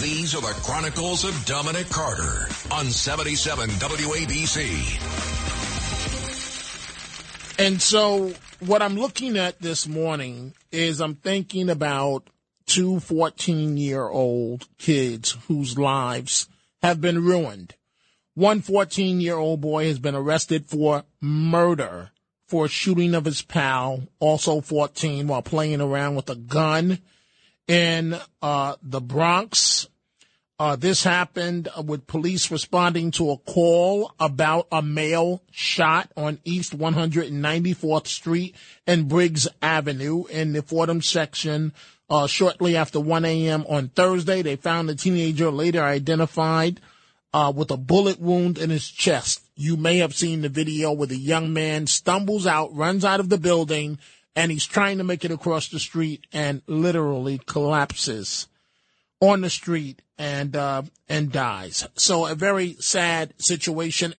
These are the Chronicles of Dominic Carter on 77 WABC. And so, what I'm looking at this morning is I'm thinking about two 14 year old kids whose lives have been ruined. One 14 year old boy has been arrested for murder for shooting of his pal, also 14, while playing around with a gun in uh, the Bronx. Uh, this happened with police responding to a call about a male shot on East 194th Street and Briggs Avenue in the Fordham section uh, shortly after 1 a.m. on Thursday. They found the teenager later identified uh, with a bullet wound in his chest. You may have seen the video where the young man stumbles out, runs out of the building, and he's trying to make it across the street and literally collapses on the street and uh, and dies. So a very sad situation.